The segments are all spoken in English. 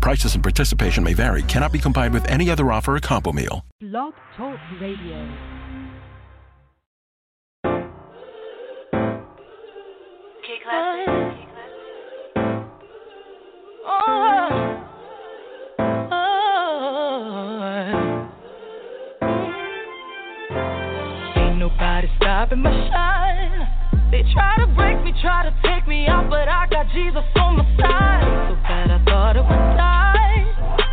Prices and participation may vary, cannot be combined with any other offer or combo meal. Blog Talk Radio. Ain't nobody stopping my shine. They try to break me, try to take me out, but I got Jesus on my side. So bad I thought it would die.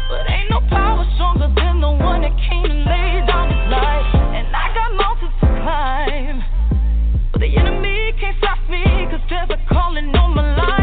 But ain't no power stronger than the one that came and laid down his life. And I got mountains to climb. But the enemy can't stop me, cause there's a calling on my life.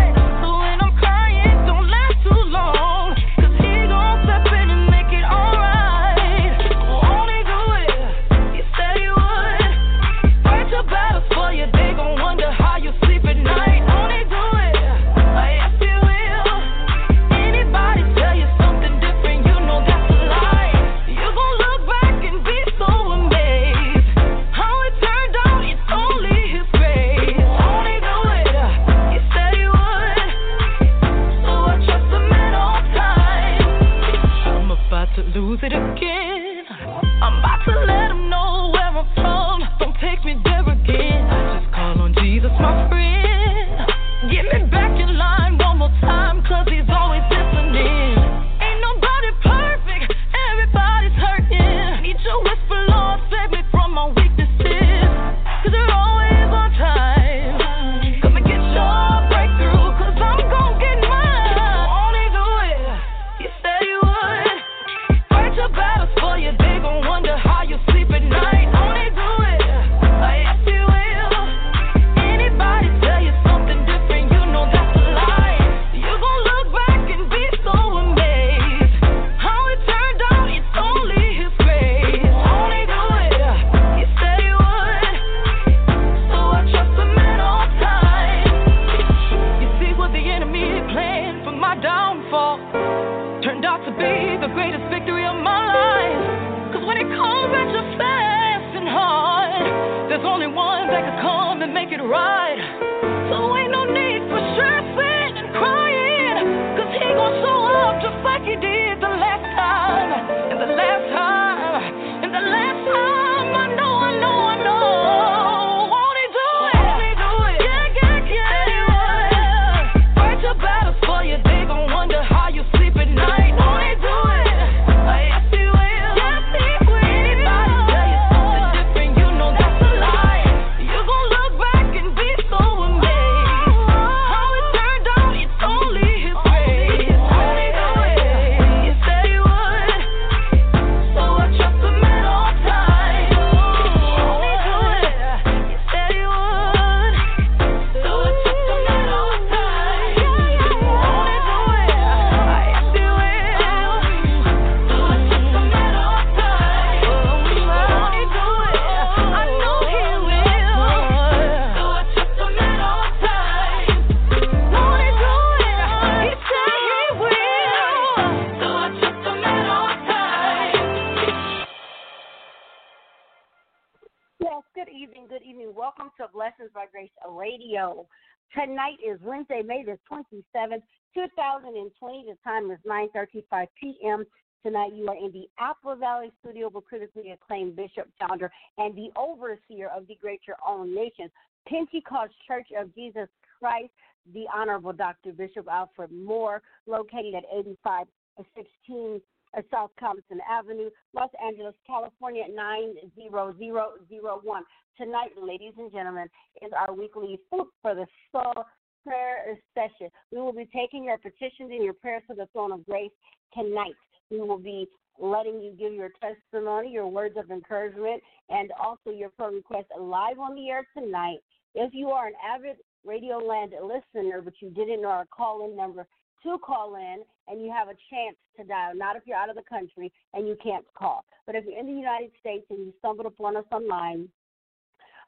Tonight is Wednesday, May the 27th, 2020. The time is 9.35 p.m. Tonight you are in the Apple Valley studio with critically acclaimed Bishop, founder, and the overseer of the Great Your Own Nation, Pentecost Church of Jesus Christ, the Honorable Dr. Bishop Alfred Moore, located at 8516 uh, South Compton Avenue, Los Angeles, California, 90001. Tonight, ladies and gentlemen, is our weekly Food for the Soul prayer session. We will be taking your petitions and your prayers to the throne of grace tonight. We will be letting you give your testimony, your words of encouragement, and also your prayer requests live on the air tonight. If you are an avid Radio Land listener, but you didn't know our call in number to call in and you have a chance to dial. Not if you're out of the country and you can't call. But if you're in the United States and you stumbled upon us online,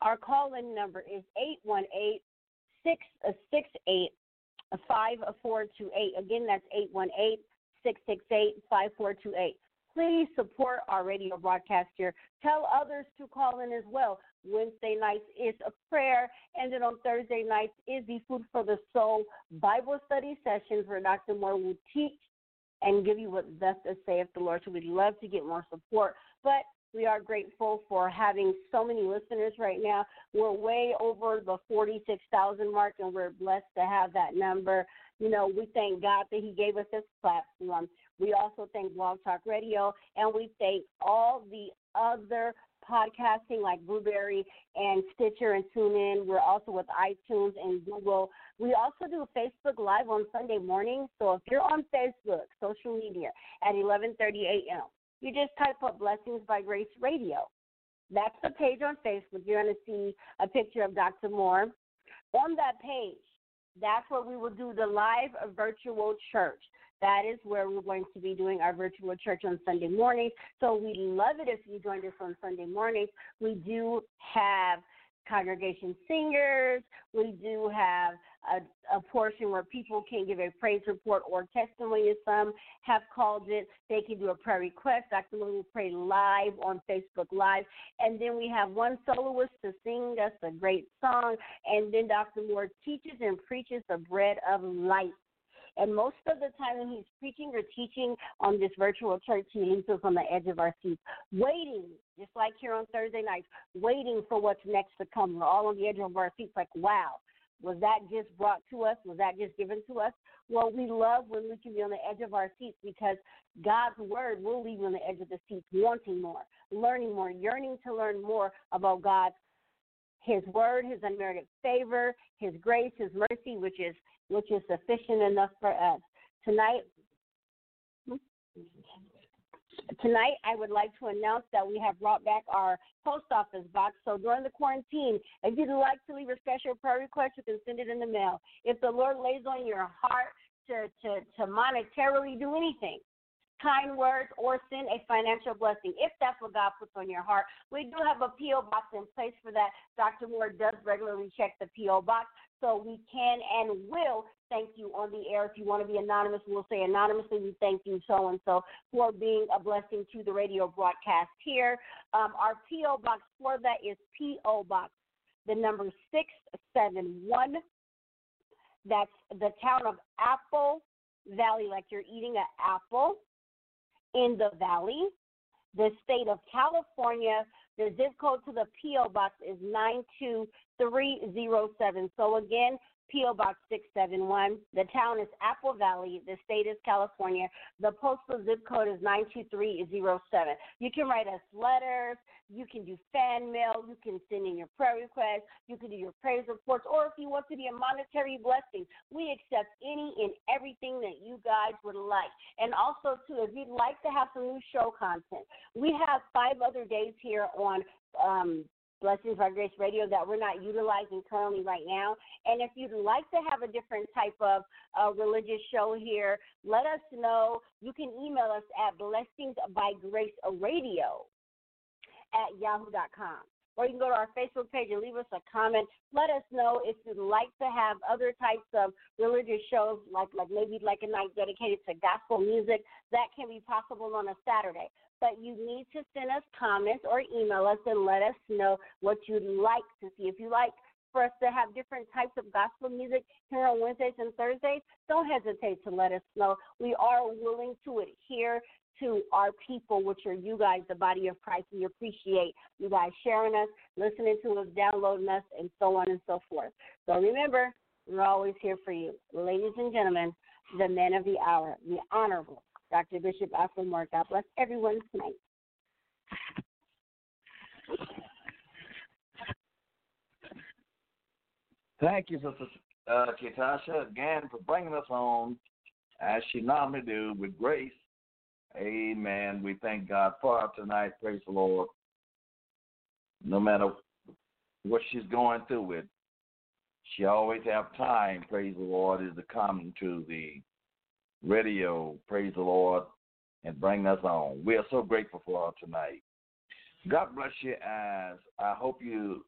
our call in number is 818 668 uh, 5428. Again, that's 818 668 5428. Please support our radio broadcast here. Tell others to call in as well. Wednesday nights is a prayer, and then on Thursday nights is the Food for the Soul Bible study sessions where Dr. Moore will teach and give you what thus saith the Lord. So we'd love to get more support. But we are grateful for having so many listeners right now. We're way over the 46,000 mark, and we're blessed to have that number. You know, we thank God that He gave us this platform. We also thank Blog Talk Radio, and we thank all the other podcasting like Blubrry and Stitcher and TuneIn. We're also with iTunes and Google. We also do Facebook Live on Sunday morning. So if you're on Facebook, social media at 11:30 a.m., you just type up Blessings by Grace Radio. That's the page on Facebook. You're going to see a picture of Dr. Moore. On that page, that's where we will do the live virtual church. That is where we're going to be doing our virtual church on Sunday mornings. So we love it if you join us on Sunday mornings. We do have congregation singers. We do have a, a, portion where people can give a praise report or testimony, as some have called it. They can do a prayer request. Dr. Moore will pray live on Facebook Live. And then we have one soloist to sing us a great song. And then Dr. Moore teaches and preaches the bread of life. And most of the time when he's preaching or teaching on this virtual church, he leaves us on the edge of our seats, waiting, just like here on Thursday nights, waiting for what's next to come. We're all on the edge of our seats, like, wow, was that just brought to us? Was that just given to us? Well, we love when we can be on the edge of our seats because God's word will leave you on the edge of the seats, wanting more, learning more, yearning to learn more about God's his word, his unmerited favor, his grace, his mercy, which is which is sufficient enough for us. Tonight Tonight, I would like to announce that we have brought back our post office box. So during the quarantine, if you'd like to leave a special prayer request, you can send it in the mail. If the Lord lays on your heart to, to, to monetarily do anything, kind words, or send a financial blessing, if that's what God puts on your heart. We do have a P.O. box in place for that. Dr. Moore does regularly check the P.O. box, so we can and will thank you on the air. If you want to be anonymous, we'll say anonymously, we thank you so and so for being a blessing to the radio broadcast here. Um, our P.O. box for that is P.O. box, the number 671. That's the town of Apple Valley, like you're eating an apple in the valley. The state of California, the zip code to the P.O. box is 92307. So again, P.O. Box 671. The town is Apple Valley. The state is California. The postal zip code is 92307. You can write us letters. You can do fan mail. You can send in your prayer requests. You can do your praise reports. Or if you want to be a monetary blessing, we accept any and everything that you guys would like. And also, too, if you'd like to have some new show content, we have five other days here on um, Blessings by Grace Radio that we're not utilizing currently right now. And if you'd like to have a different type of uh, religious show here, let us know. You can email us at blessingsbygraceradio at yahoo.com. Or you can go to our Facebook page and leave us a comment. Let us know if you'd like to have other types of religious shows, like like maybe like a night dedicated to gospel music. That can be possible on a Saturday but you need to send us comments or email us and let us know what you'd like to see. If you like for us to have different types of gospel music here on Wednesdays and Thursdays, don't hesitate to let us know. We are willing to adhere to our people, which are you guys, the body of Christ. We appreciate you guys sharing us, listening to us, downloading us, and so on and so forth. So remember, we're always here for you. Ladies and gentlemen, the men of the hour, the honorable Dr. Bishop Alfred Moore. God bless everyone tonight. Thank you, Sister uh, Katasha, again for bringing us on, as she normally do, with grace. Amen. We thank God for her tonight. Praise the Lord. No matter what she's going through with, she always have time, praise the Lord, is to come to the Radio. Praise the Lord and bring us on. We are so grateful for tonight. God bless you as I hope you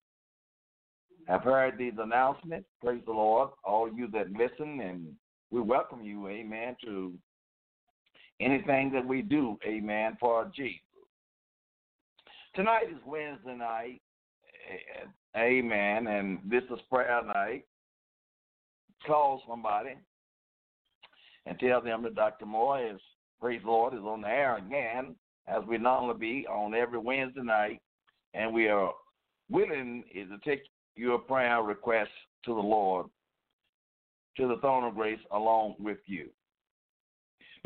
have heard these announcements. Praise the Lord. All you that listen, and we welcome you, amen, to anything that we do, amen, for Jesus. Tonight is Wednesday night, amen, and this is prayer night. Call somebody and tell them that Dr. Moore is, praise the Lord, is on the air again, as we normally be on every Wednesday night, and we are willing to take your prayer request to the Lord, to the throne of grace, along with you.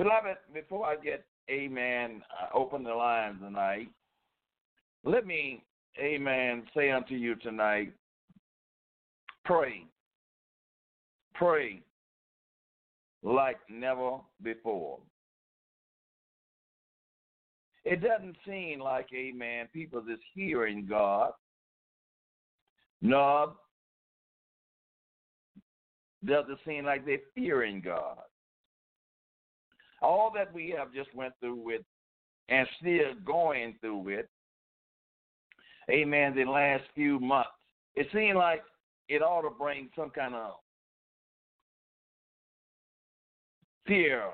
Beloved, before I get, amen, uh, open the lines tonight, let me, amen, say unto you tonight, pray. Pray like never before. It doesn't seem like, amen, people is hearing God no, doesn't seem like they're fearing God. All that we have just went through with and still going through with, amen, the last few months, it seemed like it ought to bring some kind of fear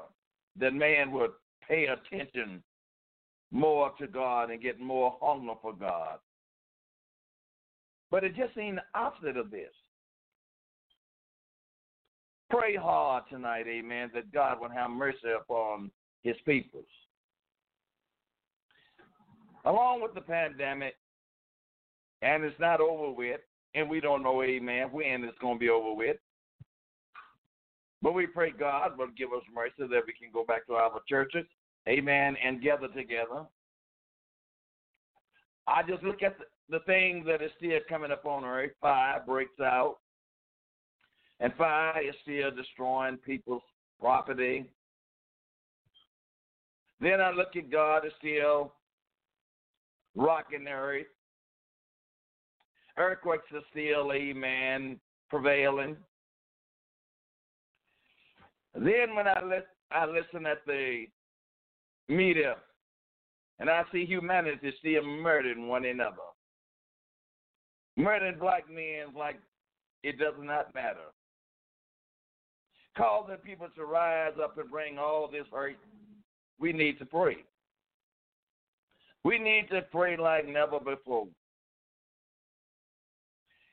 that man would pay attention more to God and get more hunger for God. But it just seemed the opposite of this. Pray hard tonight, amen, that God will have mercy upon his peoples. Along with the pandemic, and it's not over with, and we don't know, amen, when it's going to be over with. But we pray God will give us mercy that we can go back to our churches, amen, and gather together. I just look at the, the thing that is still coming up on earth, fire breaks out, and fire is still destroying people's property. Then I look at God is still rocking the earth. Earthquakes are still, amen, prevailing. Then when I, I listen at the media and I see humanity still murdering one another murdering black men like it does not matter. Causing people to rise up and bring all this hurt. We need to pray. We need to pray like never before.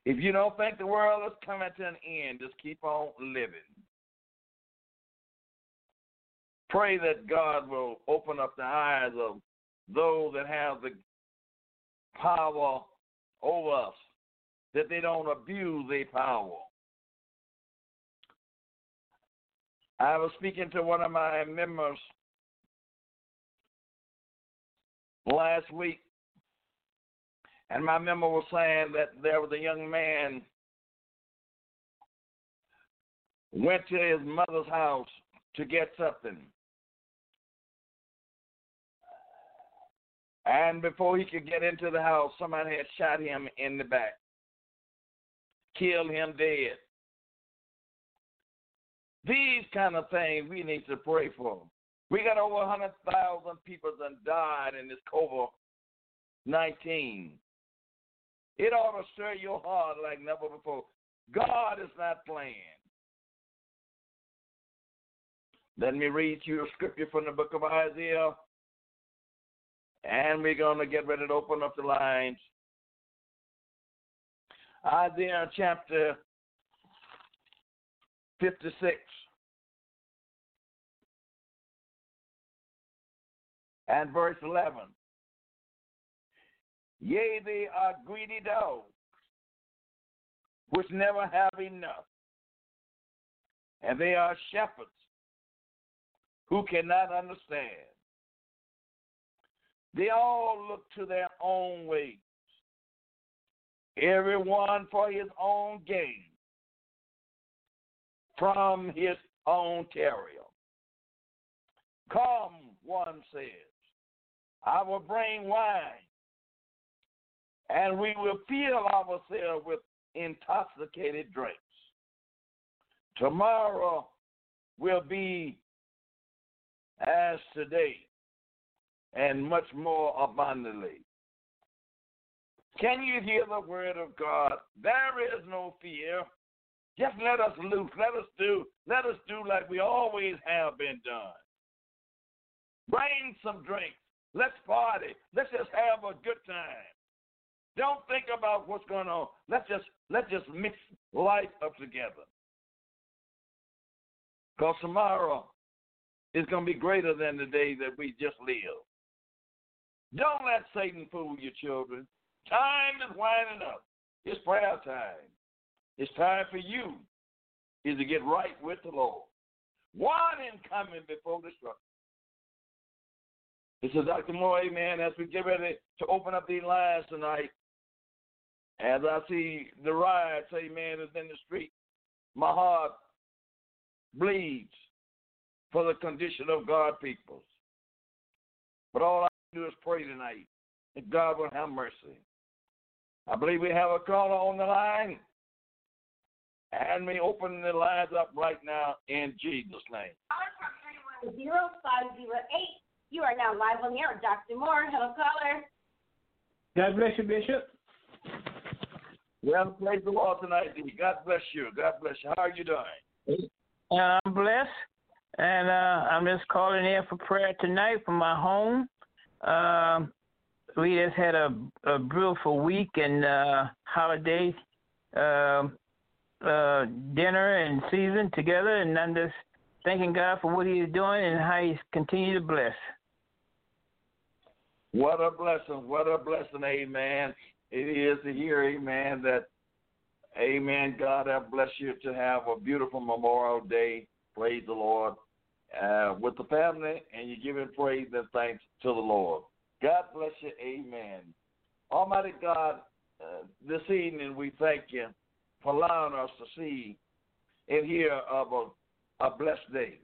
If you don't think the world is coming to an end, just keep on living. Pray that God will open up the eyes of those that have the power over us that they don't abuse their power. I was speaking to one of my members last week, and my member was saying that there was a young man went to his mother's house to get something. And before he could get into the house, somebody had shot him in the back kill him dead. These kind of things we need to pray for. We got over 100,000 people that died in this COVID 19. It ought to stir your heart like never before. God is not playing. Let me read you a scripture from the book of Isaiah. And we're going to get ready to open up the lines. Isaiah chapter 56. And verse 11. Yea, they are greedy dogs, which never have enough. And they are shepherds who cannot understand. They all look to their own ways everyone for his own gain from his own terror. Come, one says, I will bring wine, and we will fill ourselves with intoxicated drinks. Tomorrow will be as today, and much more abundantly. Can you hear the word of God? There is no fear. Just let us loose. Let us do. Let us do like we always have been done. Bring some drinks. Let's party. Let's just have a good time. Don't think about what's going on. Let's just let's just mix life up together. Because tomorrow is going to be greater than the day that we just live. Don't let Satan fool your children. Time is winding up. It's prayer time. It's time for you is to get right with the Lord. One in coming before destruction. This is Dr. Moore, amen, as we get ready to open up these lines tonight. As I see the riots, amen, is in the street, my heart bleeds for the condition of God peoples. But all I can do is pray tonight that God will have mercy. I believe we have a caller on the line. And we open the lines up right now in Jesus' name. Caller 508. You are now live on the air with Dr. Moore. Hello, caller. God bless you, Bishop. Well, praise the Lord tonight. God bless you. God bless you. How are you doing? I'm blessed, and uh, I'm just calling in for prayer tonight for my home. Uh, we just had a, a beautiful week and uh, holiday uh, uh, dinner and season together, and I'm just thanking God for what He's doing and how He's continued to bless. What a blessing. What a blessing. Amen. It is to hear, amen, that, amen, God have blessed you to have a beautiful Memorial Day. Praise the Lord. Uh, with the family, and you give him praise and thanks to the Lord. God bless you. Amen. Almighty God, uh, this evening we thank you for allowing us to see and hear of a, a blessed day.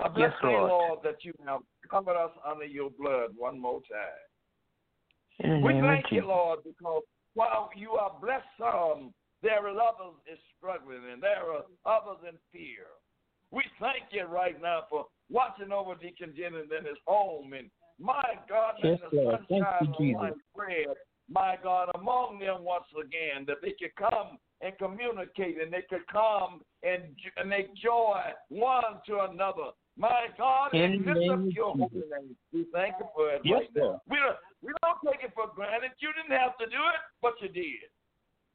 A blessed yes, day, Lord. Lord, that you have covered us under your blood one more time. We thank you, Lord, because while you are blessed some, there are others is struggling and there are others in fear. We thank you right now for watching over Deacon Jennings and his home and my God, Yes, the Lord. Thank sunshine of life spread, my God, among them once again, that they could come and communicate and they could come and, and make joy one to another. My God, In and lift up your holy name. We thank you for it Yes, right now. We don't, we don't take it for granted. You didn't have to do it, but you did.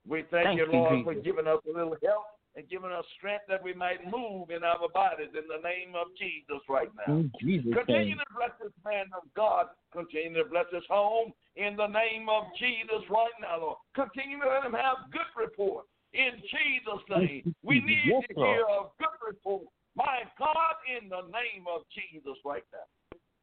We thank, Thank you, you, Lord, for giving us a little help and giving us strength that we might move in our bodies in the name of Jesus right now. Jesus' Continue to bless this man of God. Continue to bless his home in the name of Jesus right now, Lord. Continue to let him have good report in Jesus' name. We need Yes, to hear a good report. My God, in the name of Jesus right now.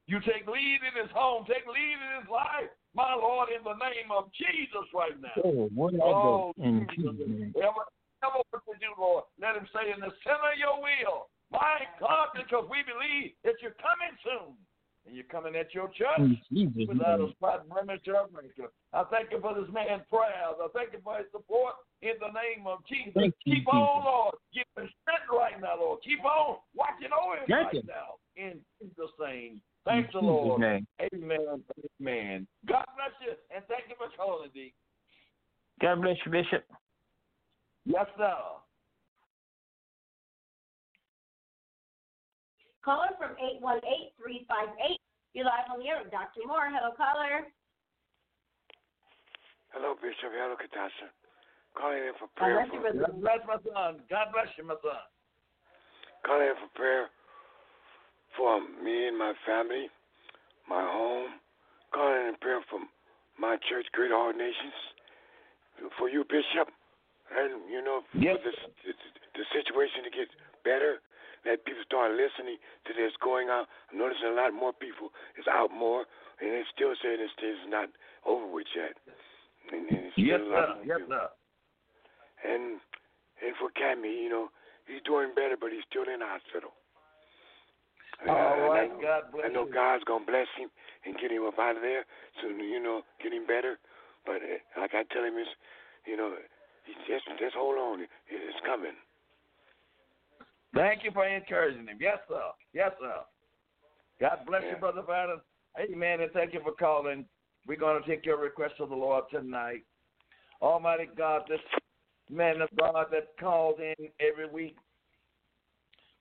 You take lead in his home, take lead in his life, my Lord, in the name of Jesus right now. Oh, Oh, Jesus. Jesus' name. Whatever, whatever what to do, Lord, let him say in the center of your will. My God, because we believe that you're coming soon. And you're coming at your church Jesus' without a name. spot, blemish, or wrinkle. I thank you for this man's prayers. I thank you for his support in the name of Jesus. Thank you, Keep on, Lord. Give him strength right now, Lord. Keep on watching over him Thank right you. now. In Jesus' name. Thanks the Lord. name. Amen. Amen. God bless you and thank you for calling, D. God bless you, Bishop. Yes, sir. Caller from 818-358. You're live on the air with Dr. Moore. Hello, caller. Hello, Bishop. Hello, Katasha. Calling in for God prayer. bless you, For, brother. God bless my son. God bless you, my son. calling in for prayer for me and my family, my home. Calling in prayer for my church, Great All Nations. For you, Bishop, and you know, for this, the, the situation to get better, that people start listening to this going on. I'm noticing a lot more people is out more, and they still saying this thing is not over with yet. And, and it's Yes, still a lot sir. Yes, sir. And and for Cammy, you know, he's doing better, but he's still in the hospital. All Uh, right. I know, God bless I know you. God's gonna bless him and get him up out of there soon. You know, get him better. But uh, like I tell him, is you know, just just hold on. It, it's coming. Thank you for encouraging him. Yes, sir. Yes, sir. God bless you, Brother Vernon. Amen. And thank you for calling. We're going to take your request to the Lord tonight. Almighty God, this man of God that calls in every week,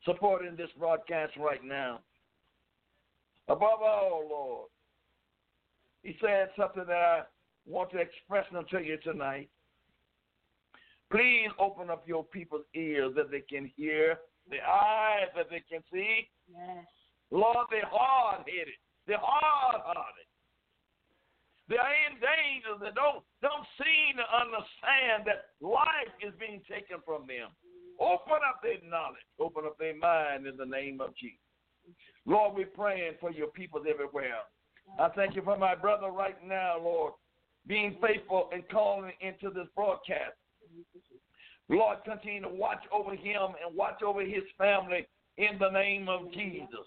supporting this broadcast right now. Above all, Lord, he said something that I want to express unto you tonight. Please open up your people's ears that they can hear, the eyes that they can see. Yes. Lord, they're hard headed. They're hard hearted. They're in danger. They don't don't seem to understand that life is being taken from them. Open up their knowledge. Open up their mind in the name of Jesus. Lord, we're praying for your people everywhere. I thank you for my brother right now, Lord, being faithful and calling into this broadcast. Lord, continue to watch over him and watch over his family in the name of Jesus.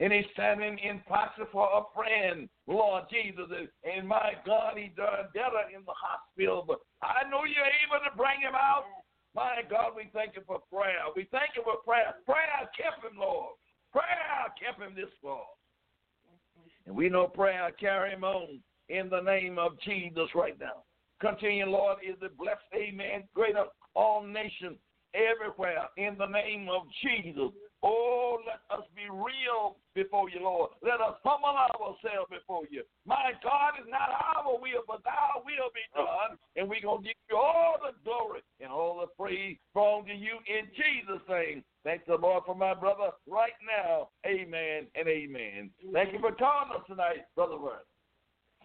And he's standing in proxy for a friend, Lord Jesus. And my God, he done better in the hospital, but I know you're able to bring him out. My God, we thank you for prayer. We thank you for prayer. Prayer kept him, Lord. Prayer kept him this far. And we know prayer carry him on in the name of Jesus right now. Continue, Lord, is the blessed, amen, greater all nations everywhere in the name of Jesus. Oh, let us be real before you, Lord. Let us humble ourselves before you. My God is not our will, but thy will be done. And we're going to give you all the glory and all the praise from to you in Jesus' name. Thank the Lord for my brother right now. Amen and amen. Thank you for calling us tonight, Brother Word.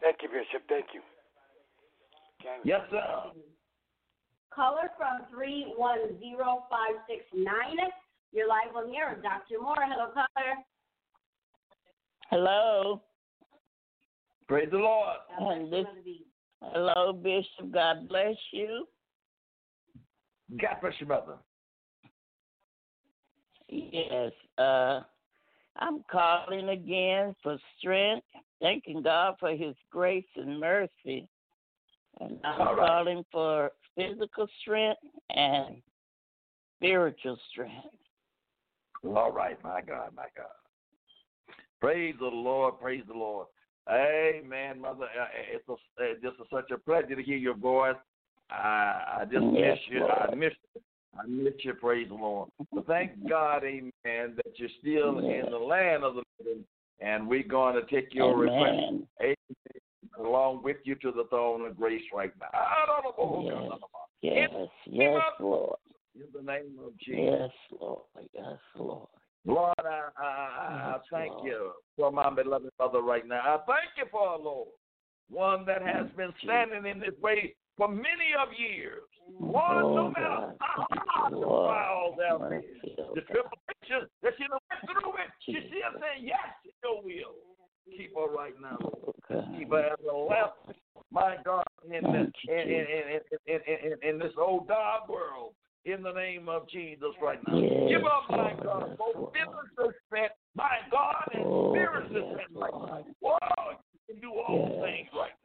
Thank you, Bishop. Thank you. Yes, sir. Caller from 310569. You're live on the air. Dr. Moore. Hello, caller. Hello. Praise the Lord. God bless you, this- Hello, Bishop. God bless you. God bless you, brother. Yes. Uh, I'm calling again for strength, thanking God for His grace and mercy. And I'm right. calling for physical strength and spiritual strength. All right, my God, my God. Praise the Lord, praise the Lord. Amen, mother. Uh, It's a, uh, just a, such a pleasure to hear your voice. I, I just Yes, miss you. I Lord. miss I miss you. Praise the Lord. Thank God, Amen, that you're still Yes. in the land of the living, and we're going to take your request Amen. Along with you to the throne of grace right now. Yes, yes, Lord. In the name of Jesus. Yes, Lord. Yes, Lord. Lord, I, I, I, I Yes, thank Lord. you for my beloved brother right now. I thank you for our Lord, one that has been standing in this way for many of years. Lord, Oh, no matter how hard the trials have been, the God. tribulation that she went through it, she still saying yes to your will. Keep her right now. Keep her as a lamp, my God, in, you, in, in, in, in, in, this old dark world. In the name of Jesus, right now. Give up, my God, yes, both physical strength, my God, and Oh, spiritual yes, right now. Whoa, you can do all Yes. things right now.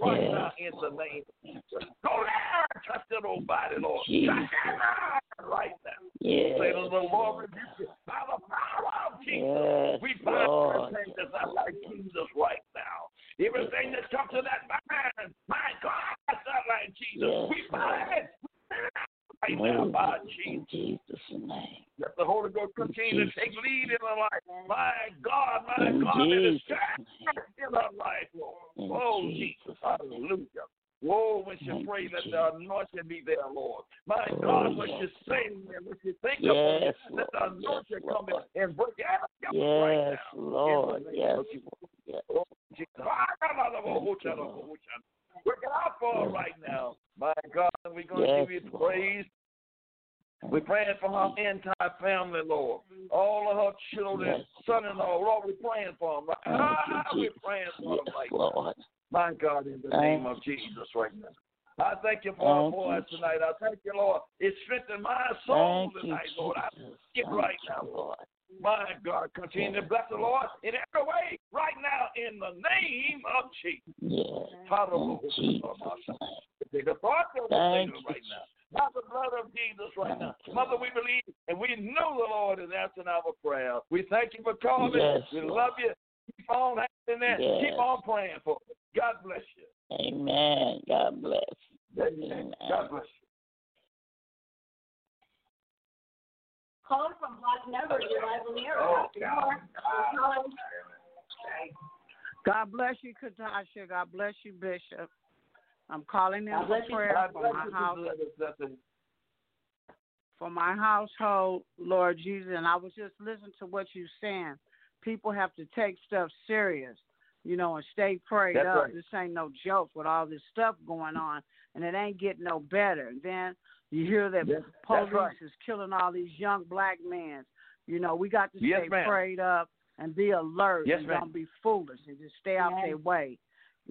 Right Yes, now, in the name of Jesus. Go there and touch that old body, Lord. Jesus. Touch that mind right now. Yes, Say to the Lord, rebuke you by the power of Jesus. Yes, We bind Lord. everything that's not like Jesus right now. Everything that comes to that mind, my God, that's not like Jesus. Yes, we bind it right now by in Jesus. Jesus' name. Let the Holy Ghost continue to take lead in our life. My God, my In God, Jesus' shine name. in our life, Oh, Jesus' Jesus, hallelujah. Whoa, when she pray, let the anointing be there, Lord. My Oh, God, when yes, she sing and when she think Yes, upon it, let the anointing Yes, come in and break every yoke right Yes, now. Lord. In the name Yes. Lord. Yes. Oh, Jesus. Ah, you, Lord. It out for her right now. My God, we're going to Yes, give you praise. We're praying for her entire family, Lord. All of her children, Yes. son-in-law, Lord, we're praying for them. Ah, we're praying for them Yes, now. Lord. My God, in the Thank name of. Jesus right now. I thank you for our Thank boys you, tonight. I thank you, Lord. It strengthened my soul Thank you, tonight, Lord. I get right you, now. Lord. My God, continue to bless the Lord in every way right now in the name of Jesus. Yes. In Hallelujah. Jesus' name. Take authority over Thank Satan you, right now. By the blood of Jesus right now. Mother, we believe and we know the Lord is answering our prayer. We thank you for calling. Yes, we Lord. love you. Keep on hanging there. Yes. Keep on praying for us. God bless you. Amen. God bless. Amen. God bless you. Caller from Black Number, you're live on the air. Oh, Dr. Moore. Hello. God bless you, Katasha. God bless you, Bishop. I'm calling in for prayer for my house, for my household, Lord Jesus. And I was just listening to what you're saying. People have to take stuff serious, you know, and stay prayed That's up. right. This ain't no joke with all this stuff going on, and it ain't getting no better. And then you hear that Yes, police right. is killing all these young black men. You know, we got to Yes, stay ma'am. prayed up and be alert Yes, and ma'am. don't be foolish and just stay out Yes. their way.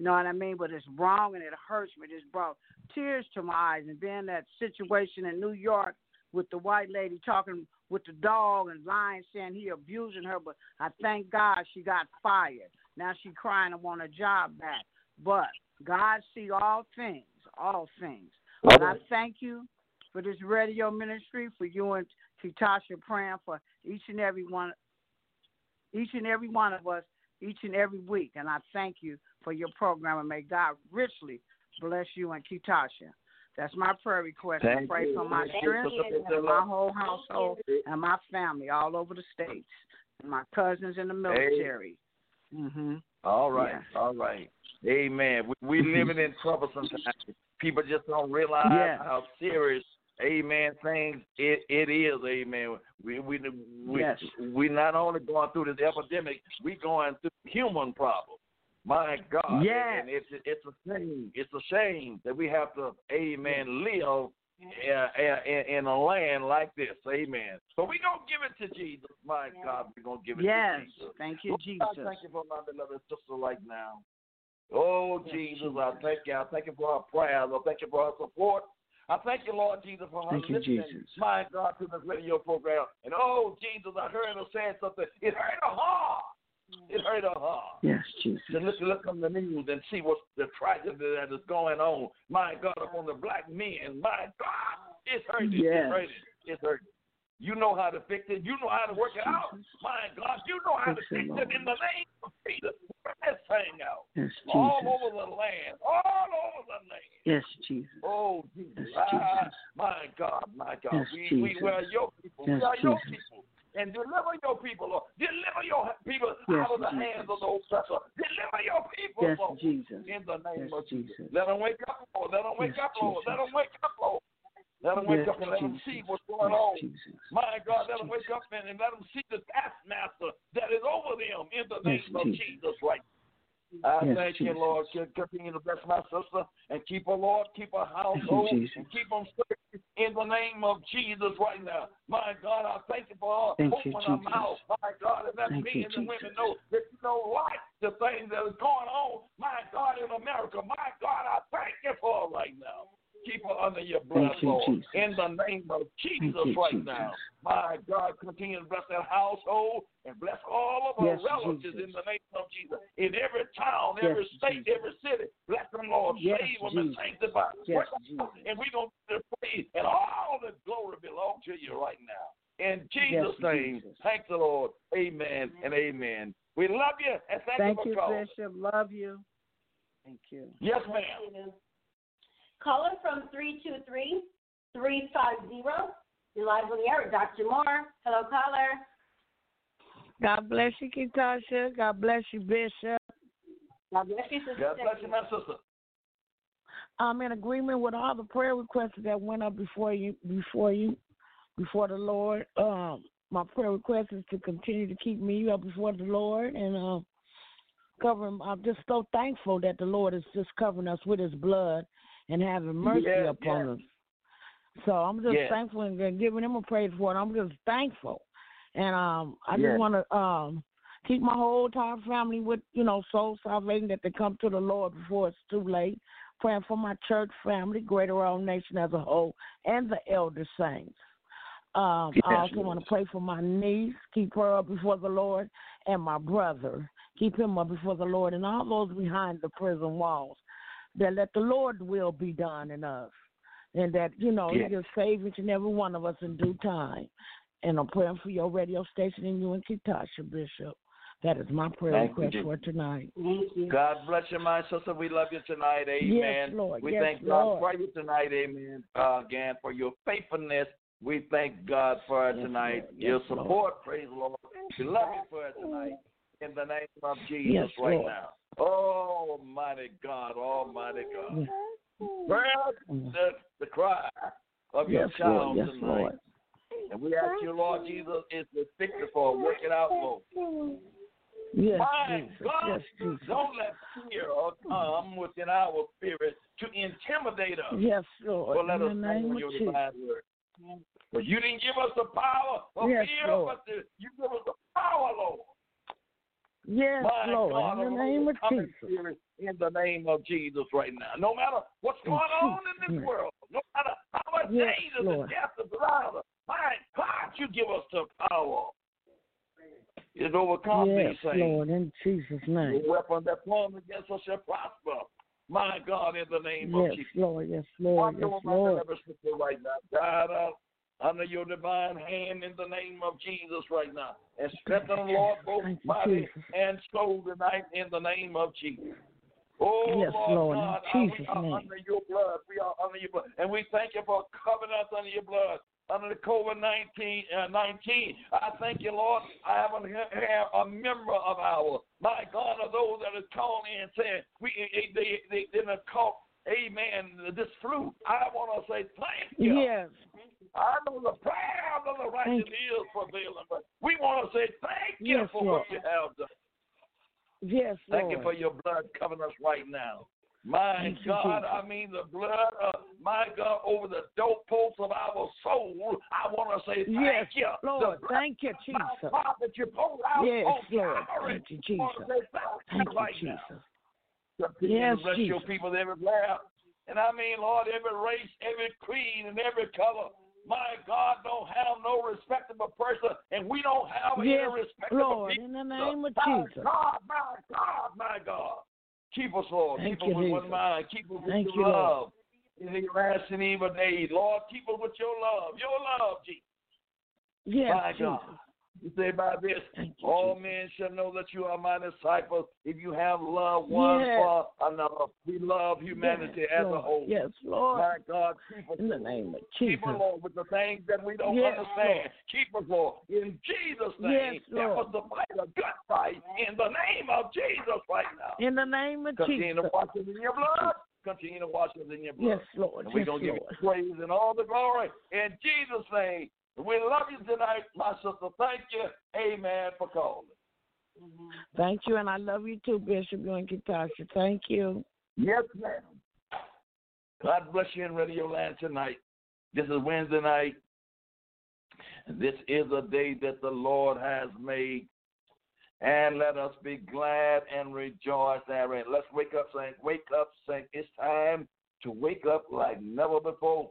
You know what I mean? But it's wrong and it hurts me. It just brought tears to my eyes. And then that situation in New York with the white lady talking with the dog and lying, saying he abusing her. But I thank God she got fired. Now she crying and want a job back. But God see all things, all things. And I thank you for this radio ministry, for you and Kitasha praying for each and every one, each and every one of us, each and every week. And I thank you for your program, and may God richly bless you and Kitasha. That's my prayer request. I pray you. for my Thank strength Sister and my whole household and my family all over the states, and my cousins in the military. hmm All right, Yes. all right. Amen. We, we living in trouble sometimes. People just don't realize how serious, amen, things it, it is, amen. We we we Yes. we not only going through this epidemic, we going through human problems. My God. Yes. And it's it's a shame. It's a shame that we have to, amen, live uh, in, in a land like this. Amen. So we're gonna give it to Jesus. My God, we're gonna give it Yes. to Jesus. Thank you, Lord, Jesus. I thank you for my beloved sister right now. Oh, Yes, Jesus, Jesus. I thank you. I thank you for her prayers. I thank you for her support. I thank you, Lord Jesus, for her Thank you, Jesus. my God, to this radio program. And oh, Jesus, I heard her saying something. It hurt her heart. It hurt her heart. Yes, Jesus. To look, look on the news and see what's the tragedy that is going on. My God, upon the black men. My God, it's hurting. Yes. It's hurting. It's hurting. You know how to fix it. You know how to work it out. My God, you know how to Fix it, in the name of Jesus. Work this thing out. Yes, All over the land. All over the land. Yes, Jesus. Oh, Jesus. Yes, Ah, Jesus. my God, my God. Yes, we, we, Jesus. we are your people. Yes, we are your Jesus. people. And deliver your people, Lord. Deliver your people Yes, out of the Jesus. hands of the oppressor. Deliver your people, Yes, Lord. Jesus. In the name Yes, of Jesus. Jesus. Let them wake up, Lord. Let them wake Yes, up, Lord. Let Jesus. them wake up, Lord. Let them wake Yes, up and let them Jesus. see what's going Yes, on. Jesus. My God, let them Jesus. wake up and, and let them see the taskmaster that is over them in the Yes, name of Jesus. Jesus right I Yes, thank you, Jesus. Lord. Con- Continue to bless my sister and keep her, Lord. Keep her household Jesus. and keep them safe in the name of Jesus right now. My God, I thank you for. Thank Open you, Jesus. mouth, my God, and let men and women know that you know like the things that is going on, my God, in America. My God, I thank you for right now. Keep her under your blood, you, Lord. Jesus. In the name of Jesus Thank you, right Jesus. now. My God, continue to bless that household and bless all of Yes, relatives Jesus. in the name of Jesus. In every town, Yes, every state, every city, bless them, Lord. Yes, Save them and sanctify. Yes. And we're going to praise, and all the glory belongs to you right now. In Jesus' name, Jesus. thank the Lord. Amen and amen. We love you and thank, Thank you you, for calling. Bishop. Love you. Thank you. Yes, ma'am. Caller from 323 350. You're live on the air with Dr. Moore. Hello, caller. God bless you, Kitasha. God bless you, Bishop. God bless you, Sister God bless you, my sister. I'm in agreement with all the prayer requests that went up before you, before you, before the Lord. Um, my prayer request is to continue to keep me up before the Lord and um, cover. him. I'm just so thankful that the Lord is just covering us with His blood and having mercy Yes, upon yes. us. So I'm just Yes. thankful and giving Him a praise for it. I'm just thankful, and um, I Yes. just want to um keep my whole entire family with you know soul salvation that they come to the Lord before it's too late. Praying for my church family, Greater All Nation as a whole, and the elder saints. Um, I also Lord. want to pray for my niece, keep her up before the Lord, and my brother, keep him up before the Lord, and all those behind the prison walls. That let the Lord's will be done in us. and that you know Yeah. He will save each and every one of us in due time. And I'm praying for your radio station and you and Kitasha Bishop. That is my prayer Thank request Jesus. for tonight. God bless you, my sister. We love you tonight. Amen. Yes, Lord. We Yes, thank God for you tonight. Amen. Uh, again, for your faithfulness. We thank God for it Yes, tonight. Lord. Your Yes, Lord. support. Praise the Lord. We love you for it tonight. In the name of Jesus Yes, right Lord. now. Almighty God, Almighty God. Yes. The, the cry of your Yes, child Lord. Yes, tonight. Lord. And we ask you, Lord Jesus, is the victor for work it out, Lord. Yes, My Jesus. God, Yes, don't let fear come within our spirit to intimidate us. Yes, Lord. But let In us know your Jesus. divine word. But you didn't give us the power of Yes, fear, Lord. but the, you give us the power, Lord. Yes, My Lord. God, in the name of Jesus. in the name of Jesus right now. No matter what's In going on in this world, no matter how much Yes, danger Lord. and death is around us, my God, you give us the power. Is overcome Yes, these things. Lord. In Jesus' name. The weapon that forms against us shall prosper. My God, in the name of Jesus. Lord. Yes, Lord. Yes, Lord. right now. God, uh, under your divine hand in the name of Jesus right now. And strengthen the Lord both body and soul tonight in the name of Jesus. Oh, Yes, Lord, Lord, God, Jesus' we are name. under your blood. We are under your blood. And we thank you for covering us under your blood. Under the COVID 19, uh, 19, I thank you, Lord. I have a, have a member of our, my God, of those that are calling in saying, we, they, they, they, done caught, amen, this flu. I want to say thank you. Yes. I know the prayer of the righteous is prevailing, but we want to say thank you Yes, for Lord. what you have done. Yes, Lord. Thank Lord. you for your blood covering us right now. My God. I mean the blood of my God over the doorposts of our soul. I want to say thank Yes, you. Lord. Thank you, Jesus. That you poured out Yes, Lord. Thank you, I want to Jesus. thank, you right. Jesus. Continue Yes, bless your Jesus. people everywhere. And I mean, Lord, every race, every creed, and every color. My God don't have no respectable person, and we don't have Yes, any respectable Lord. people. In the name of my Jesus. God, my God, my God. Keep us, Lord. Thank keep you, us with one mind. Keep us with Thank your you, love. Lord. In the last and evil days, Lord, keep us with your love. Your love, Jesus. Yes, my Jesus. God. You say by this, all men shall know that you are my disciples if you have love one Yes. for another. We love humanity yes, as Lord. a whole. Yes, Lord. My God, keep us. In the name of Jesus. Keep us, Lord, with the things that we don't Yes, understand. Keep us, Lord, in Jesus' name. Yes, Help Lord. us to fight a good fight in the name of Jesus right now. In the name of Jesus. Continue Jesus. to wash us in your blood. Continue to wash us in your blood. Yes, Lord. And we're Yes, going to give you praise and all the glory in Jesus' name. We love you tonight, my sister. Thank you. Amen for calling. Mm-hmm. Thank you, and I love you too, Bishop. You and Kitasha. Thank you. Yes, ma'am. God bless you in Radio Land tonight. This is Wednesday night. This is a day that the Lord has made. And let us be glad and rejoice therein. Let's wake up, saying, Wake up, saying, It's time to wake up like never before.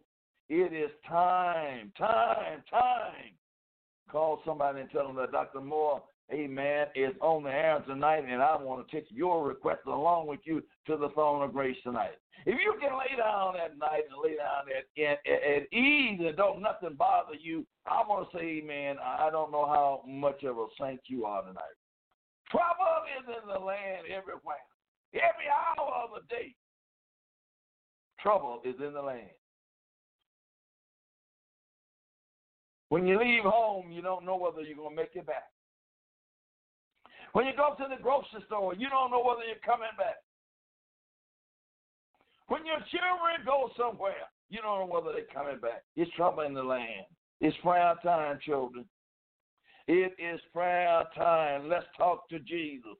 It is time, time, time. Call somebody and tell them that Dr. Moore, amen, is on the air tonight, and I want to take your request along with you to the throne of grace tonight. If you can lay down at night and lay down at, at, at ease and don't nothing bother you, I want to say, amen, I don't know how much of a saint you are tonight. Trouble is in the land everywhere. Every hour of the day, trouble is in the land. When you leave home, you don't know whether you're going to make it back. When you go to the grocery store, you don't know whether you're coming back. When your children go somewhere, you don't know whether they're coming back. It's trouble in the land. It's prayer time, children. It is prayer time. Let's talk to Jesus.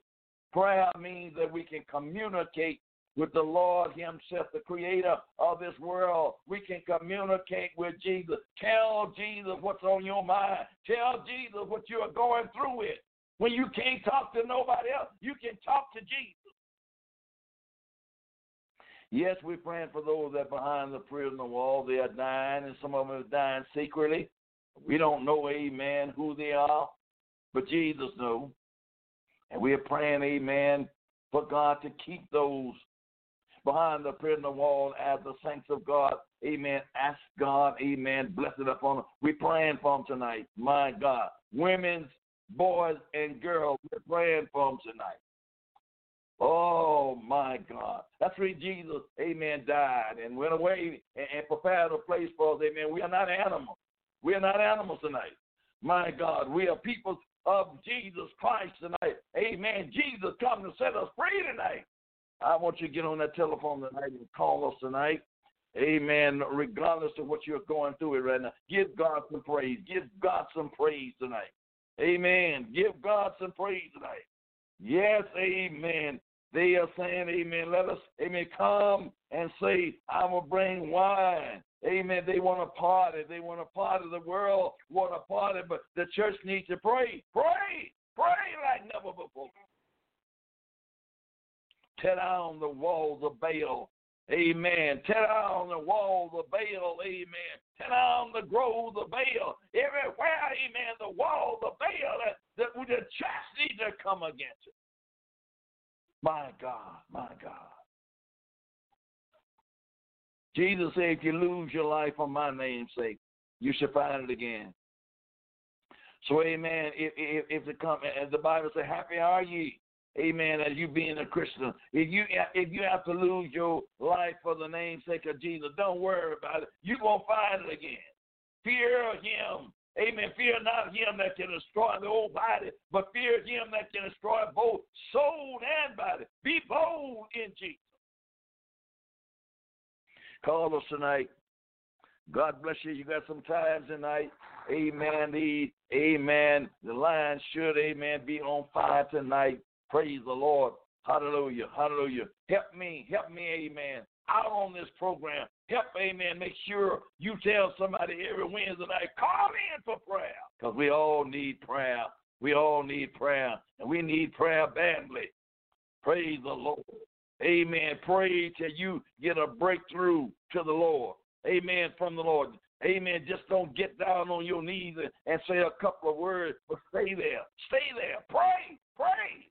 Prayer means that we can communicate with the Lord Himself, the creator of this world. We can communicate with Jesus. Tell Jesus what's on your mind. Tell Jesus what you are going through with. When you can't talk to nobody else, you can talk to Jesus. Yes, we're praying for those that are behind the prison wall. They are dying, and some of them are dying secretly. We don't know, amen, who they are, but Jesus knows. And we are praying, amen, for God to keep those behind the prison wall as the saints of God. Amen. Ask God, amen. Bless it upon them. We're praying for them tonight. My God. Women's, boys, and girls, we're praying for them tonight. Oh my God. That's where Jesus, amen, died and went away and, and prepared a place for us. Amen. We are not animals. We are not animals tonight. My God, we are people of Jesus Christ tonight. Amen. Jesus come to set us free tonight. I want you to get on that telephone tonight and call us tonight. Amen. Regardless of what you're going through it right now, give God some praise. Give God some praise tonight. Amen. Give God some praise tonight. Yes, amen. They are saying, Amen. Let us, Amen, come and say, I will bring wine. Amen. They want to party. They want to party. The world want to party, but the church needs to pray. Pray. Pray like never before. Tear down the walls of Baal. Amen. Tear down the walls of Baal. Amen. Tear down the groves of Baal. Everywhere, amen, the walls of Baal that, that the church needs to come against it. My God, my God. Jesus said, if you lose your life for my name's sake, you shall find it again. So, amen. If, if, if the, come, as the Bible says, happy are ye, amen, as you being a Christian. If you if you have to lose your life for the name's sake of Jesus, don't worry about it. You're going to find it again. Fear him. Amen. Fear not him that can destroy the whole body, but fear him that can destroy both soul and body. Be bold in Jesus. Call us tonight. God bless you. You got some time tonight. Amen. The Amen. The line should, Amen, be on fire tonight. Praise the Lord. Hallelujah. Hallelujah. Help me. Help me, Amen. Out on this program. Help, Amen. Make sure you tell somebody every Wednesday night, call in for prayer. Because we all need prayer. We all need prayer. And we need prayer badly. Praise the Lord. Amen. Pray till you get a breakthrough to the Lord. Amen. From the Lord. Amen. Just don't get down on your knees and, and say a couple of words, but stay there. Stay there. Pray. Pray.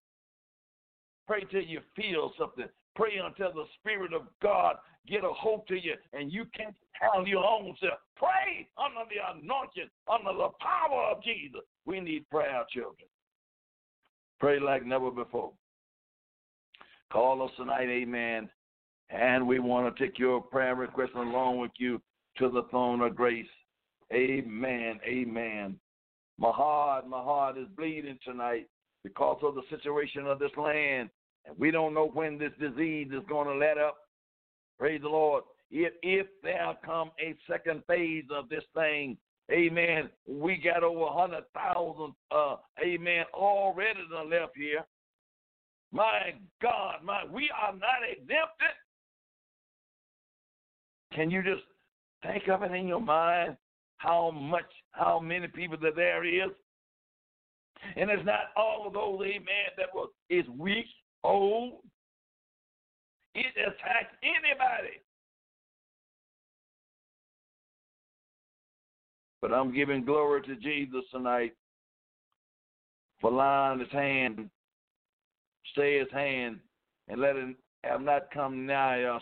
Pray till you feel something. Pray until the Spirit of God get a hold to you and you can't handle your own self. Pray under the anointing, under the power of Jesus. We need prayer, children. Pray like never before. Call us tonight, amen. And we want to take your prayer request along with you to the throne of grace. Amen. Amen. My heart, my heart is bleeding tonight because of the situation of this land. And we don't know when this disease is going to let up. Praise the Lord. If, if there come a second phase of this thing, amen, we got over 100,000, uh, amen, already left here. My God, my we are not exempted. Can you just think of it in your mind how much, how many people that there is? And it's not all of those, amen, that was is weak, old. It attacks anybody. But I'm giving glory to Jesus tonight for lying his hand stay his hand and let him have not come nigh us.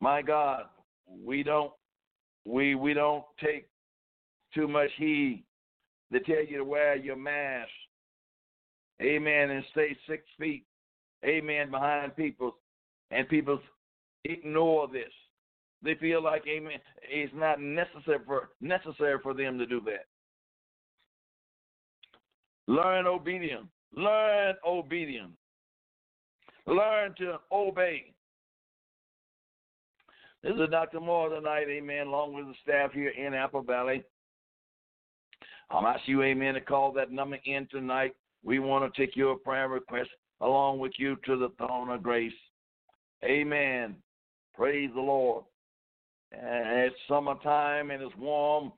My God, we don't we we don't take too much heed. They tell you to wear your mask. Amen. And stay six feet. Amen. Behind people. And people ignore this. They feel like, amen, it's not necessary for necessary for them to do that. Learn obedience. Learn obedience. Learn to obey. This is Dr. Moore tonight, amen, along with the staff here in Apple Valley. Um, I'm asking you, amen, to call that number in tonight. We want to take your prayer request along with you to the throne of grace. Amen. Praise the Lord. And it's summertime and it's warm.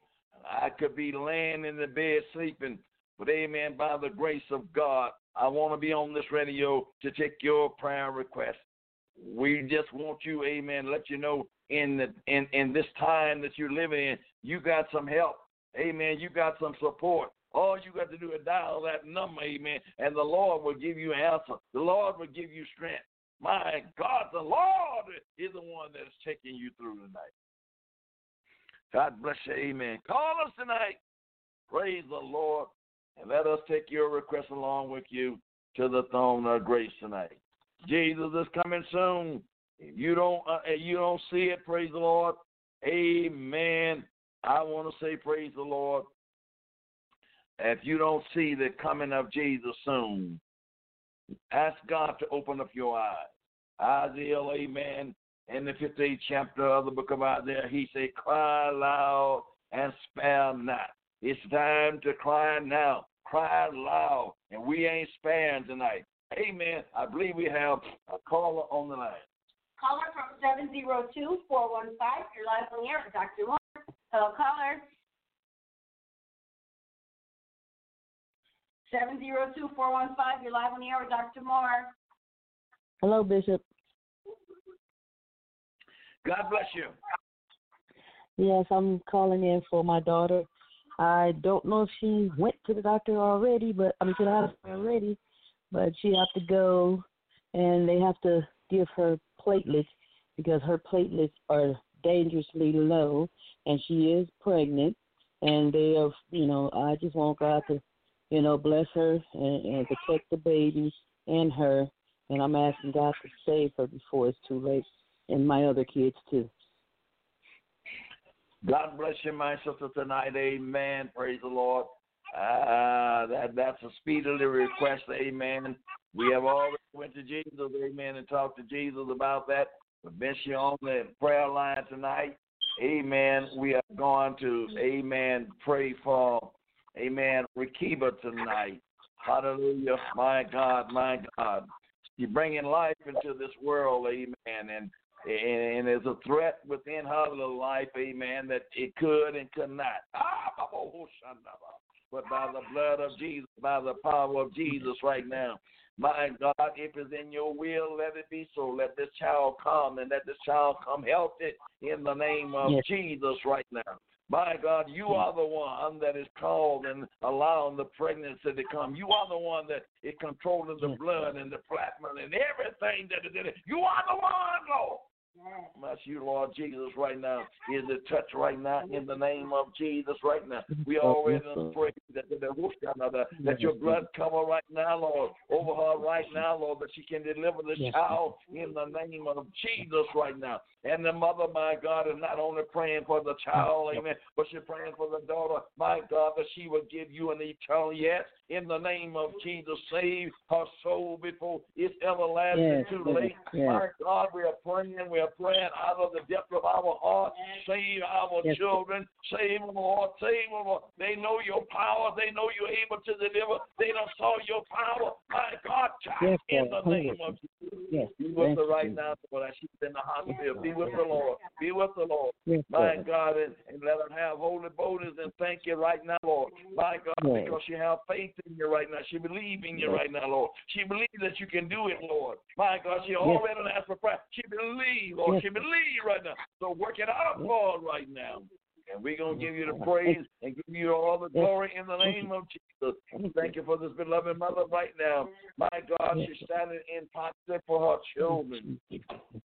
I could be laying in the bed sleeping, but amen, by the grace of God, I want to be on this radio to take your prayer request. We just want you, amen, let you know in the in, in this time that you're living in, you got some help. Amen. You got some support. All you got to do is dial that number, amen, and the Lord will give you an answer. The Lord will give you strength. My God, the Lord is the one that is taking you through tonight. God bless you. Amen. Call us tonight. Praise the Lord. And let us take your request along with you to the throne of grace tonight. Jesus is coming soon. If you don't uh, you don't see it, praise the Lord. Amen. I want to say praise the Lord. If you don't see the coming of Jesus soon, ask God to open up your eyes. Isaiah, amen, in the 15th chapter of the book of Isaiah, he said, Cry loud and spare not. It's time to cry now. Cry loud. And we ain't sparing tonight. Amen. I believe we have a caller on the line. Caller from 702 415. You're live on the air Dr. Moore. Hello, caller. 702 415. You're live on the air with Dr. Moore. Hello, Bishop. God bless you. Yes, I'm calling in for my daughter. I don't know if she went to the doctor already, but I mean to the hospital already, but she have to go, and they have to give her platelets because her platelets are dangerously low, and she is pregnant, and they are, you know, I just want God to, you know, bless her and, and protect the baby and her, and I'm asking God to save her before it's too late, and my other kids too. God bless you, my sister, tonight. Amen. Praise the Lord. Uh, that that's a speedily request. Amen. We have already went to Jesus. Amen. And talked to Jesus about that. We've been here on the prayer line tonight. Amen. We are going to, amen, pray for, amen, Rekiba tonight. Hallelujah. My God, my God. You're bringing life into this world, amen. And and, there's a threat within her little life, amen, that it could and could not. Ah, but by the blood of Jesus, by the power of Jesus right now, my God, if it's in your will, let it be so. Let this child come and let this child come healthy in the name of yes. Jesus right now. My God, you hmm. are the one that is called and allowing the pregnancy to come. You are the one that is controlling the hmm. blood and the plasma and everything that is in it. You are the one, Lord. Bless you, Lord Jesus, right now. Is it touch right now in the name of Jesus right now? We are already pray that, that, that your blood cover right now, Lord, over her right now, Lord, that she can deliver the child in the name of Jesus right now. And the mother, my God, is not only praying for the child, amen, but she's praying for the daughter, my God, that she will give you an eternal yes in the name of Jesus. Save her soul before it's everlasting yes, too late. Yes. My God, we are praying, we are praying out of the depth of our heart. Save our yes. children. Save them, Lord. Save them, Lord. They know your power. They know you're able to deliver. They don't saw your power. My God, child, in the name of Jesus. Yes. Be with her right now, Lord. She's in the hospital. Be with the Lord. Be with the Lord. My God, and, and let her have holy boldness and thank you right now, Lord. My God, because she have faith in you right now. She believes in you right now, Lord. She believes that you can do it, Lord. My God, she already asked for prayer. She believes, Lord. She believes right now. So work it out, Lord, right now. And we're going to give you the praise and give you all the glory in the name of Jesus. Thank you. For this beloved mother right now. My God, she's standing in posture for her children.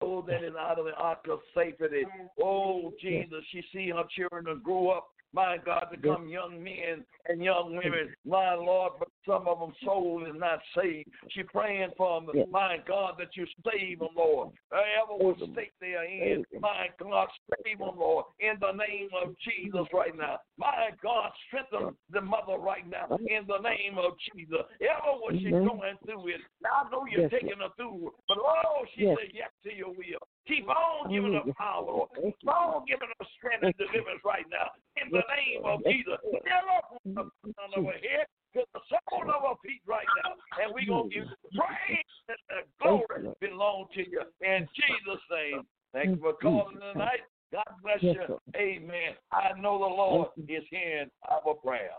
Oh, that is out of the ark of safety. Oh, Jesus, she see her children grow up my God, to come young men and young women, my Lord, but some of them soul is not saved. She praying for them, my God, that you save them, Lord. Wherever what state they are in, my God, save them, Lord, in the name of Jesus right now. My God, strengthen the mother right now in the name of Jesus. Ever what she's going through is, I know you're taking her through, but oh, she said yes to your will. Keep on giving her power, Lord. Keep on giving her strength and deliverance right now. In the name of Jesus. Never on our head to the sole of our feet right now. And we're going to give praise and the glory belong to you. In Jesus' name. Thank you for calling tonight. God bless you. Amen. I know the Lord is hearing our prayer.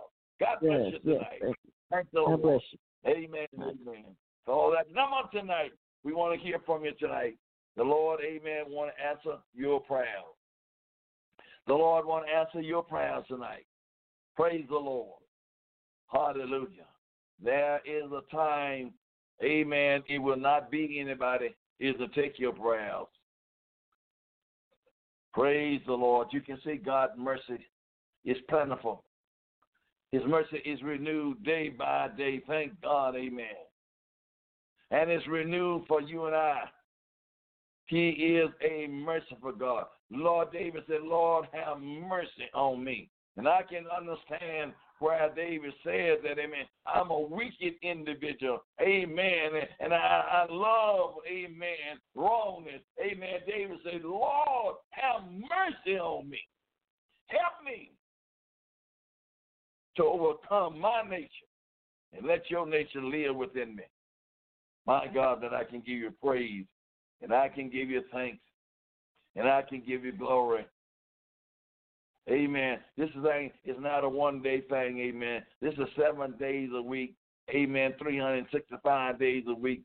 God bless you tonight. Thank the Lord. Amen. Amen. For all that number tonight, we want to hear from you tonight. The Lord, amen, want to answer your prayer. The Lord want to answer your prayers tonight. Praise the Lord. Hallelujah. There is a time, amen, it will not be anybody is to take your prayers. Praise the Lord. You can see God's mercy is plentiful. His mercy is renewed day by day. Thank God, amen. And it's renewed for you and I. He is a merciful God. Lord David said, Lord, have mercy on me. And I can understand where David says that, amen, I'm a wicked individual, amen, and I, I love, amen, wrongness, amen. David said, Lord, have mercy on me. Help me to overcome my nature and let your nature live within me. My God, that I can give you praise and I can give you thanks and I can give you glory Amen. This thing is not a one day thing. Amen. This is seven days a week. Amen. 365 days a week.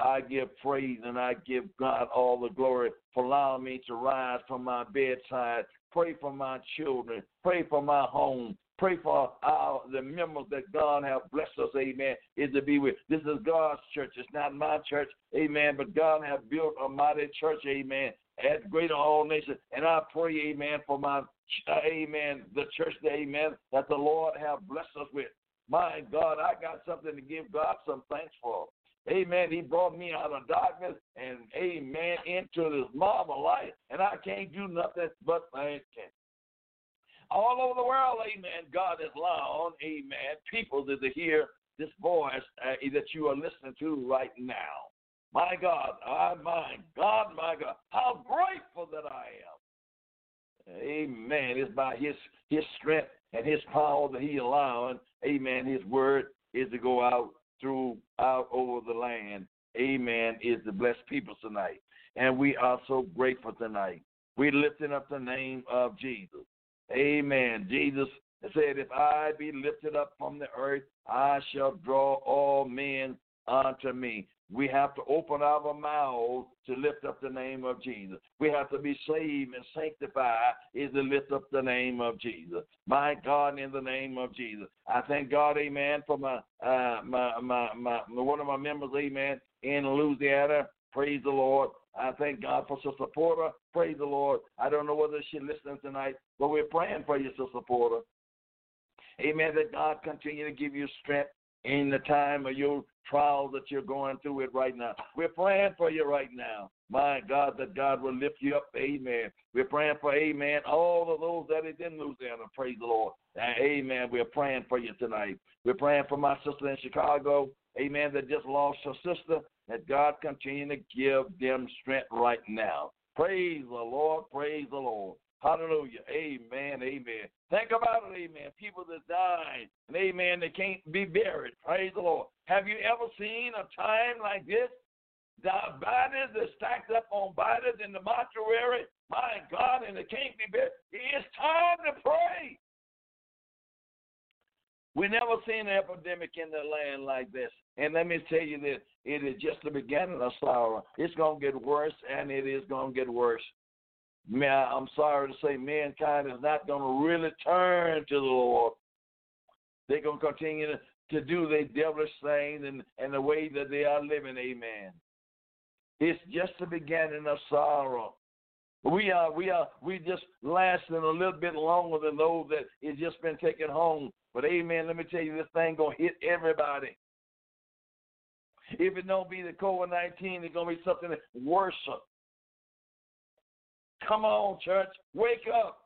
I give praise and I give God all the glory for allowing me to rise from my bedside. Pray for my children. Pray for my home. Pray for our the members that God have blessed us, amen, is to be with. This is God's church. It's not my church, amen, but God have built a mighty church, amen, at Greater All Nations. And I pray, amen, for my amen, the church, amen, that the Lord have blessed us with. My God, I got something to give God some thanks for. Amen. He brought me out of darkness and, amen, into this marvel light, and I can't do nothing but thank Him. All over the world, amen, God is allowed, amen, people to hear this voice uh, that you are listening to right now. My God, oh, my God, my God, how grateful that I am Amen. It's by his his strength and his power that he allowing, amen, his word is to go out throughout over the land. Amen. Is to bless people tonight. And we are so grateful tonight. We're lifting up the name of Jesus. Amen. Jesus said, If I be lifted up from the earth, I shall draw all men unto me. We have to open our mouths to lift up the name of Jesus. We have to be saved and sanctified is to lift up the name of Jesus. My God, in the name of Jesus. I thank God, amen, for my, uh, my, my, my, one of my members, amen, in Louisiana. Praise the Lord. I thank God for Sister Porter. Praise the Lord. I don't know whether she's listening tonight, but we're praying for you, Sister Porter. Amen. That God continue to give you strength in the time of your trial that you're going through it right now. We're praying for you right now. My God, that God will lift you up. Amen. We're praying for, amen, all of those that is in Louisiana. Praise the Lord. Amen. We're praying for you tonight. We're praying for my sister in Chicago. Amen. That just lost her sister. That God continue to give them strength right now. Praise the Lord. Praise the Lord. Hallelujah. Amen. Amen. Think about it, amen. People that died, and amen, they can't be buried. Praise the Lord. Have you ever seen a time like this? The bodies are stacked up on bodies in the mortuary. My God, and they can't be buried. It's time to pray. We never seen an epidemic in the land like this. And let me tell you this, it is just the beginning of sorrow. It's going to get worse, and it is going to get worse. Man, I'm sorry to say, mankind is not going to really turn to the Lord. They're going to continue to, do their devilish things and, and the way that they are living. Amen. It's just the beginning of sorrow. We are we are we just lasting a little bit longer than those that it's just been taken home. But amen, let me tell you, this thing gonna hit everybody. If it don't be the COVID nineteen, it's gonna be something worse. Come on, church, wake up.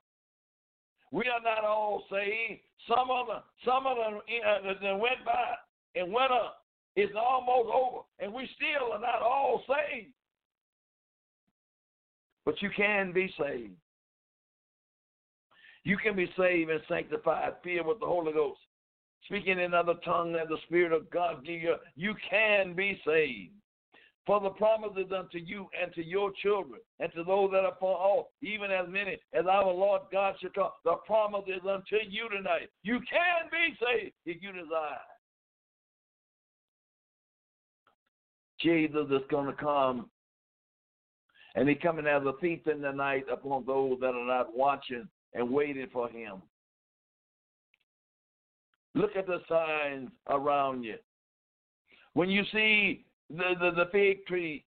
We are not all saved. Some of them, some of them uh, went by and went up. It's almost over, and we still are not all saved. But you can be saved. You can be saved and sanctified, filled with the Holy Ghost, speaking in other tongue that the Spirit of God give you. You can be saved. For the promise is unto you and to your children and to those that are far off, even as many as our Lord God shall come. The promise is unto you tonight. You can be saved if you desire. Jesus is going to come, and He's coming as a thief in the night upon those that are not watching and waiting for Him. Look at the signs around you. When you see the, the, the fig tree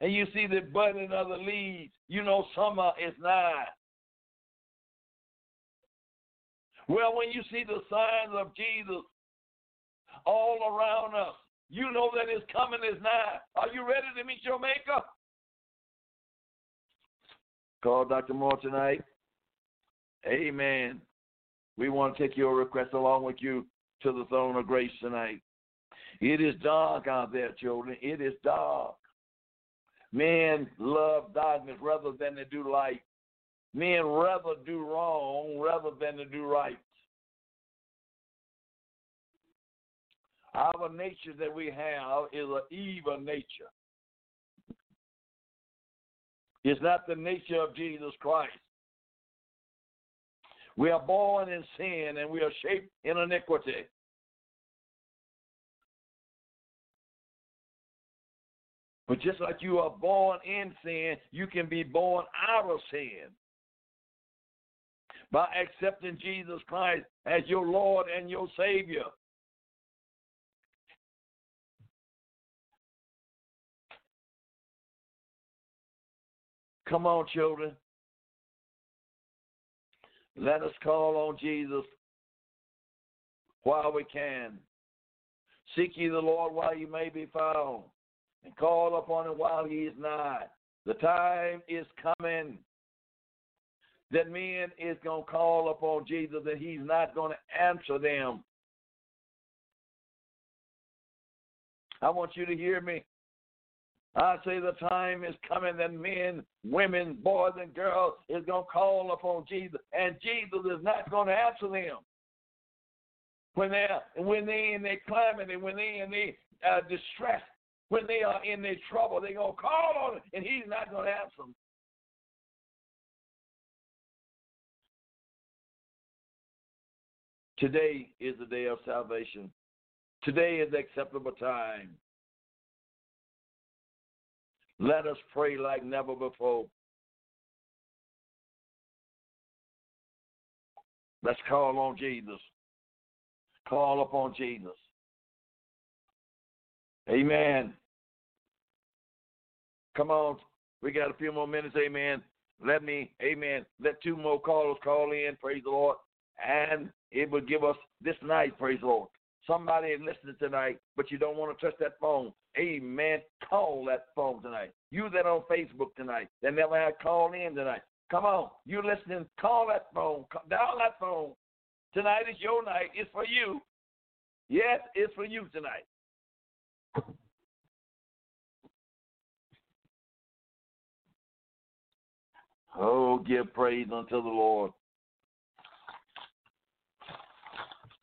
and you see the budding of the leaves, you know summer is nigh. Well, when you see the signs of Jesus all around us, you know that his coming is nigh. Are you ready to meet your maker? Call Dr. Moore tonight. Amen. We want to take your request along with you to the throne of grace tonight. It is dark out there, children. It is dark. Men love darkness rather than to do light. Men rather do wrong rather than to do right. Our nature that we have is an evil nature. It's not the nature of Jesus Christ. We are born in sin and we are shaped in iniquity. But just like you are born in sin, you can be born out of sin by accepting Jesus Christ as your Lord and your Savior. Come on, children. Let us call on Jesus while we can. Seek ye the Lord while you may be found, and call upon him while he is nigh. The time is coming that men is going to call upon Jesus and he's not going to answer them. I want you to hear me. I say the time is coming that men, women, boys, and girls is going to call upon Jesus, and Jesus is not going to answer them. When they're when they in their climate when they in their uh, distress, when they are in their trouble, they're going to call on him, and he's not going to answer them. Today is the day of salvation. Today is the acceptable time. Let us pray like never before. Let's call on Jesus. Call upon Jesus. Amen. Come on. We got a few more minutes. Amen. Let me, amen. Let two more callers call in. Praise the Lord. And it will give us this night, praise the Lord. Somebody is listening tonight, but you don't want to touch that phone. Amen. Call that phone tonight. You that on Facebook tonight that never had called in tonight. Come on. You listening, call that phone. Dial that phone. Tonight is your night. It's for you. Yes, it's for you tonight. Oh, give praise unto the Lord.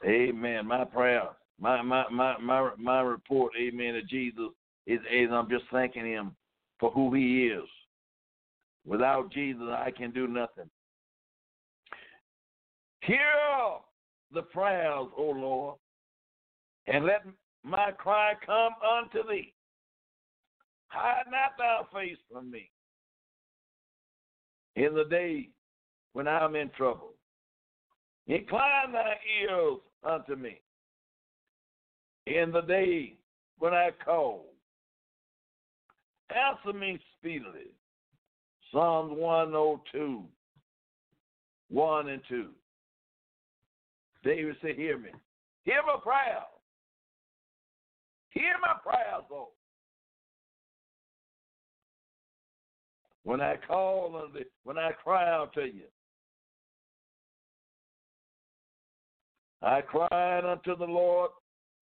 Amen. My prayer, my my my my my report, amen, to Jesus is, is I'm just thanking him for who he is. Without Jesus, I can do nothing. Hear the prayers, O Lord, and let my cry come unto thee. Hide not thy face from me in the day when I'm in trouble. Incline thy ears unto me in the day when I call. Answer me speedily. Psalms 102, 1 and 2. David said, Hear me. Hear my prayer. Hear my prayers, Lord. When I call on the, when I cry out to you, I cried unto the Lord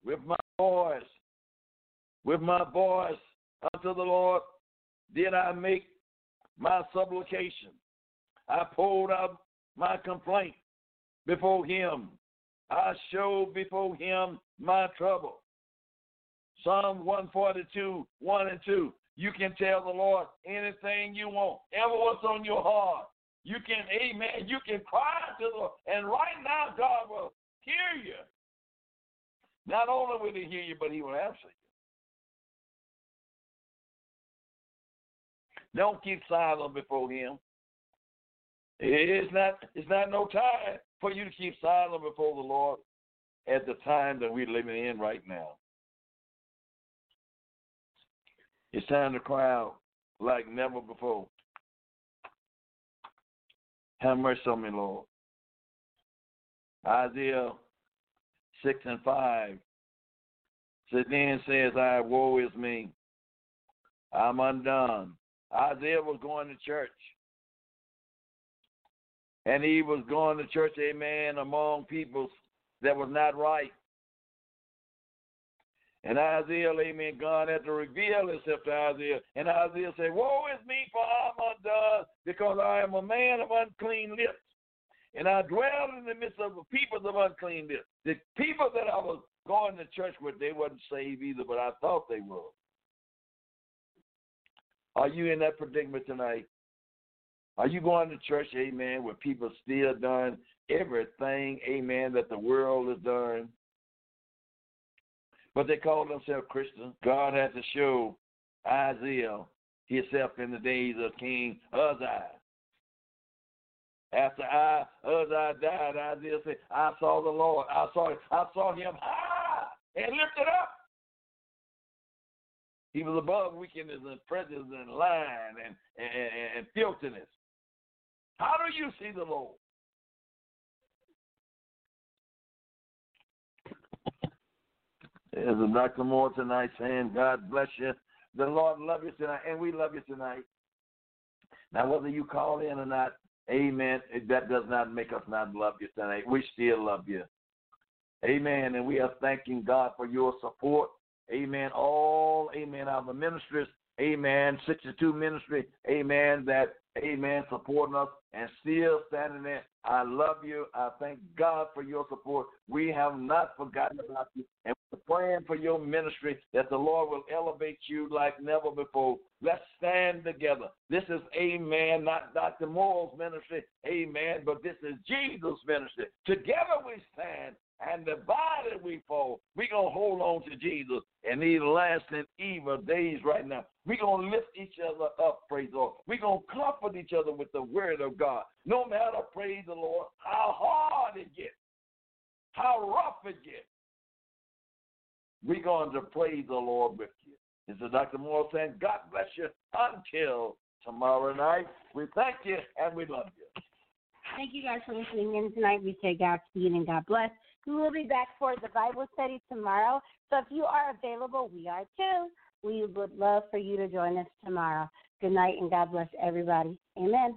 with my voice, with my voice unto the Lord did I make my supplication. I poured out my complaint before him. I showed before him my trouble. Psalm 142, 1 and 2. You can tell the Lord anything you want, ever what's on your heart. You can, amen, you can cry to the Lord. And right now, God will hear you. Not only will he hear you, but he will answer you. Don't keep silent before him. It's not it's not no time for you to keep silent before the Lord at the time that we're living in right now. It's time to cry out. like never before. Have mercy on me, Lord. Isaiah 6 and 5. So then says, I woe is me. I'm undone. Isaiah was going to church. And he was going to church, amen, among people that was not right. And Isaiah, amen, God had to reveal himself to Isaiah. And Isaiah said, Woe is me, for I'm undone, because I am a man of unclean lips. And I dwell in the midst of the people of unclean lips. The people that I was going to church with, they wasn't saved either, but I thought they were. Are you in that predicament tonight? Are you going to church, amen, where people still done everything, amen, that the world has done? But they call themselves Christians. God had to show Isaiah himself in the days of King Uzziah. After I, Uzziah died, Isaiah said, I saw the Lord. I saw, I saw him high and lifted up. He was above wickedness and prejudice and lying and, and, and filthiness. How do you see the Lord? There's a Dr. Moore tonight saying, God bless you. The Lord love you tonight, and we love you tonight. Now, whether you call in or not, amen, that does not make us not love you tonight. We still love you. Amen. And we are thanking God for your support. Amen. All, amen, our ministries, amen, 62 ministry, amen, that, amen, supporting us and still standing there. I love you. I thank God for your support. We have not forgotten about you. And praying for your ministry that the Lord will elevate you like never before. Let's stand together. This is, amen, not Dr. Moore's ministry, amen, but this is Jesus' ministry. Together we stand and divided we fall. We're going to hold on to Jesus in these last and evil days right now. We're going to lift each other up, praise the Lord. We're going to comfort each other with the word of God. No matter, praise the Lord, how hard it gets, how rough it gets, we're going to praise the Lord with you. This is Dr. Moore saying, God bless you until tomorrow night. We thank you and we love you. Thank you guys for listening in tonight. We say God speed and God bless. We will be back for the Bible study tomorrow. So if you are available, we are too. We would love for you to join us tomorrow. Good night and God bless everybody. Amen.